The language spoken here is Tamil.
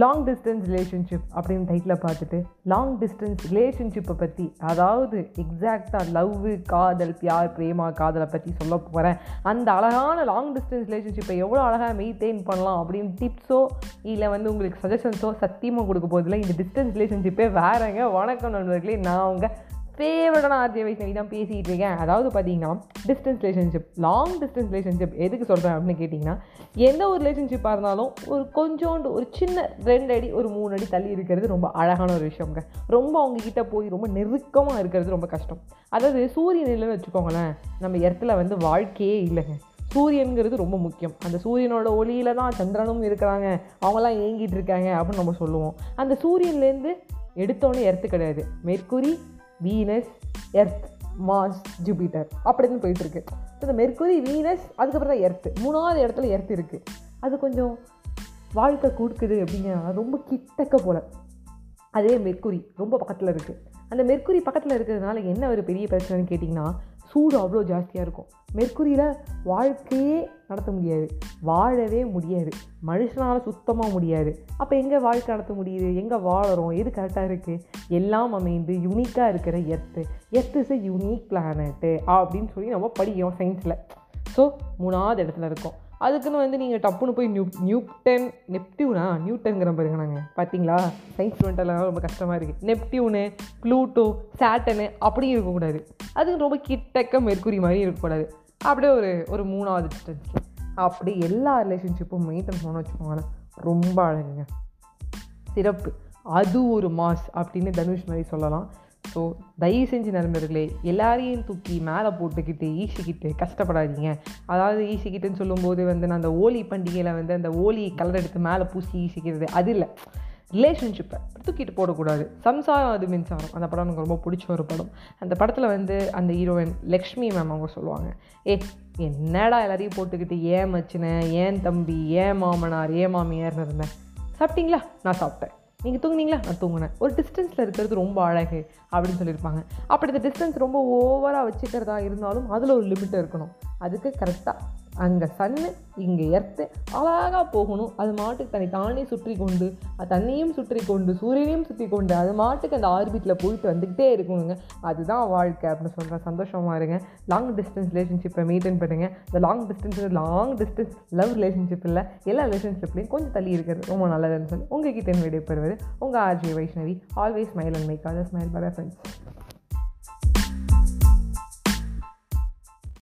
லாங் டிஸ்டன்ஸ் ரிலேஷன்ஷிப் அப்படின்னு டைட்டில் பார்த்துட்டு லாங் டிஸ்டன்ஸ் ரிலேஷன்ஷிப்பை பற்றி அதாவது எக்ஸாக்டாக லவ்வு காதல் பியார் பிரேமா காதலை பற்றி சொல்ல போகிறேன் அந்த அழகான லாங் டிஸ்டன்ஸ் ரிலேஷன்ஷிப்பை எவ்வளோ அழகாக மெயின்டைன் பண்ணலாம் அப்படின்னு டிப்ஸோ இல்லை வந்து உங்களுக்கு சஜஷன்ஸோ சத்தியமாக கொடுக்க போதில்லை இந்த டிஸ்டன்ஸ் ரிலேஷன்ஷிப்பே வேறங்க. வணக்கம் நண்பர்களே நான் உங்கள் ஃபேவரட்டான ஆர்ஜே வைஷ்ணவி தான் பேசிகிட்டு இருக்கேன். அதாவது பார்த்தீங்கன்னா distance relationship long distance relationship எதுக்கு சொல்கிறேன் அப்படின்னு கேட்டிங்கன்னா எந்த ஒரு ரிலேஷன்ஷிப்பாக இருந்தாலும் ஒரு கொஞ்சோண்டு ஒரு சின்ன ரெண்டு அடி ஒரு மூணு அடி தள்ளி இருக்கிறது ரொம்ப அழகான ஒரு விஷயங்க ரொம்ப அவங்கக்கிட்ட போய் ரொம்ப நெருக்கமாக இருக்கிறது ரொம்ப கஷ்டம். அதாவது சூரியன் இல்லைன்னு வச்சுக்கோங்களேன் நம்ம இடத்துல வந்து வாழ்க்கையே இல்லைங்க. சூரியனுங்கிறது ரொம்ப முக்கியம். அந்த சூரியனோட ஒளியில தான் சந்திரனும் இருக்கிறாங்க. அவங்களாம் ஏங்கிட்டு இருக்காங்க அப்படின்னு நம்ம சொல்லுவோம். அந்த சூரியன்லேருந்து எடுத்தோன்னே எர்த்து கிடையாது. மேற்கூறி வீனஸ் எர்த் மார்ஸ் ஜூபிட்டர் அப்படின்னு போயிட்டுருக்கு. ஸோ இந்த மெர்க்குரி வீனஸ் அதுக்கப்புறம் தான் எர்த்து மூணாவது இடத்துல எர்த் இருக்குது அது கொஞ்சம் வாழ்க்கை கொடுக்குது அப்படிங்கிற ரொம்ப கிட்டக்க போல். அதே மெர்க்குரி ரொம்ப பக்கத்தில் இருக்குது அந்த மெர்க்குரி பக்கத்தில் இருக்கிறதுனால என்ன ஒரு பெரிய பிரச்சனைன்னு கேட்டிங்கன்னா சூடு அவ்வளோ ஜாஸ்தியாக இருக்கும். மெர்க்குரியில் வாழ்க்கையே நடத்த முடியாது. வாழவே முடியாது. மனுஷனால் சுத்தமாக முடியாது. அப்போ எங்கே வாழ்க்கை நடத்த முடியுது? எங்கே வாழறோம்? எது கரெக்டாக இருக்குது எல்லாம் அமைந்து யூனிக்காக இருக்கிற earth earth is a unique planet அப்படின்னு சொல்லி நம்ம படிக்கிறோம் சயின்ஸில் ஸோ மூணாவது இடத்துல இருக்கோம். அதுக்குன்னு வந்து நீங்கள் டப்புன்னு போய் நியூ நியூட்டன் நெப்டியூனா? நியூட்டன்கிற பாருங்க நாங்கள் பார்த்தீங்களா சயின்ஸ் ஸ்டூடெண்ட்டெல்லாம் ரொம்ப கஷ்டமாக இருக்குது நெப்டியூனு ப்ளூட்டோ சேட்டனு அப்படியும் இருக்கக்கூடாது. அதுக்கு ரொம்ப கிட்டக்க மெர்க்குரி மாதிரி இருக்கக்கூடாது. அப்படியே ஒரு ஒரு மூணாவது டிஸ்டன்ஸில் அப்படி எல்லா ரிலேஷன்ஷிப்பும் மெயின்டைன் பண்ண வச்சுக்கோங்களேன். ரொம்ப அழகுங்க. சிறப்பு. அது ஒரு மாஸ் அப்படின்னு தனுஷ் மாதிரி சொல்லலாம். ஸோ தயவு செஞ்சு நண்பர்களே எல்லாரையும் தூக்கி மேலே போட்டுக்கிட்டு ஈசிக்கிட்டு கஷ்டப்படாதீங்க. அதாவது ஈசிக்கிட்டுன்னு சொல்லும்போது வந்து நான் அந்த ஓலி பண்டிகையில் வந்து அந்த ஓலி கலர் எடுத்து மேலே பூசி ஈசிக்கிறது அது இல்லை. ரிலேஷன்ஷிப்பை தூக்கிட்டு போடக்கூடாது. சம்சாரம் அது மின்சாரம். அந்த படம் எனக்கு ரொம்ப பிடிச்ச ஒரு படம். அந்த படத்தில் வந்து அந்த ஹீரோயின் லக்ஷ்மி மேம் அவங்க சொல்லுவாங்க. ஏ என்னடா எல்லாரையும் போட்டுக்கிட்டு ஏன் மச்சினேன் ஏன் தம்பி ஏன் மாமனார் ஏன் மாமியார்னு இருந்தேன் சாப்பிட்டீங்களா? நான் சாப்பிட்டேன். நீங்கள் தூங்குனீங்களா? நான் தூங்கினேன். ஒரு டிஸ்டன்ஸில் இருக்கிறது ரொம்ப அழகு அப்படின்னு சொல்லியிருப்பாங்க. அப்படி இந்த டிஸ்டன்ஸ் ரொம்ப ஓவராக வச்சுக்கிறதா இருந்தாலும் அதில் ஒரு லிமிட் இருக்கணும். அதுக்கு கரெக்டாக அங்கே சன்னு இங்கே எர்த்து அழகாக போகணும். அது மாட்டுக்கு தன்னை தானே சுற்றி கொண்டு தண்ணியும் சுற்றி கொண்டு சூரியனையும் சுற்றி கொண்டு அது மாட்டுக்கு அந்த ஆர்பிட்டில் போயிட்டு வந்துக்கிட்டே இருக்கணுங்க. அதுதான் வாழ்க்கை அப்படின்னு சொல்கிறேன் சந்தோஷமாக இருங்க. லாங் டிஸ்டன்ஸ் ரிலேஷன்ஷிப்பை மெயின்டைன் பண்ணுங்க. இந்த long distance long distance love relationship இல்லை எல்லா ரிலேஷன்ஷிப்லையும் கொஞ்சம் தள்ளி இருக்கிறது ரொம்ப நல்லதுன்னு சொல்லி உங்ககிட்ட விடைபெறுவது உங்கள் RJ Vaishnavi. Always smile and make other smile bye friends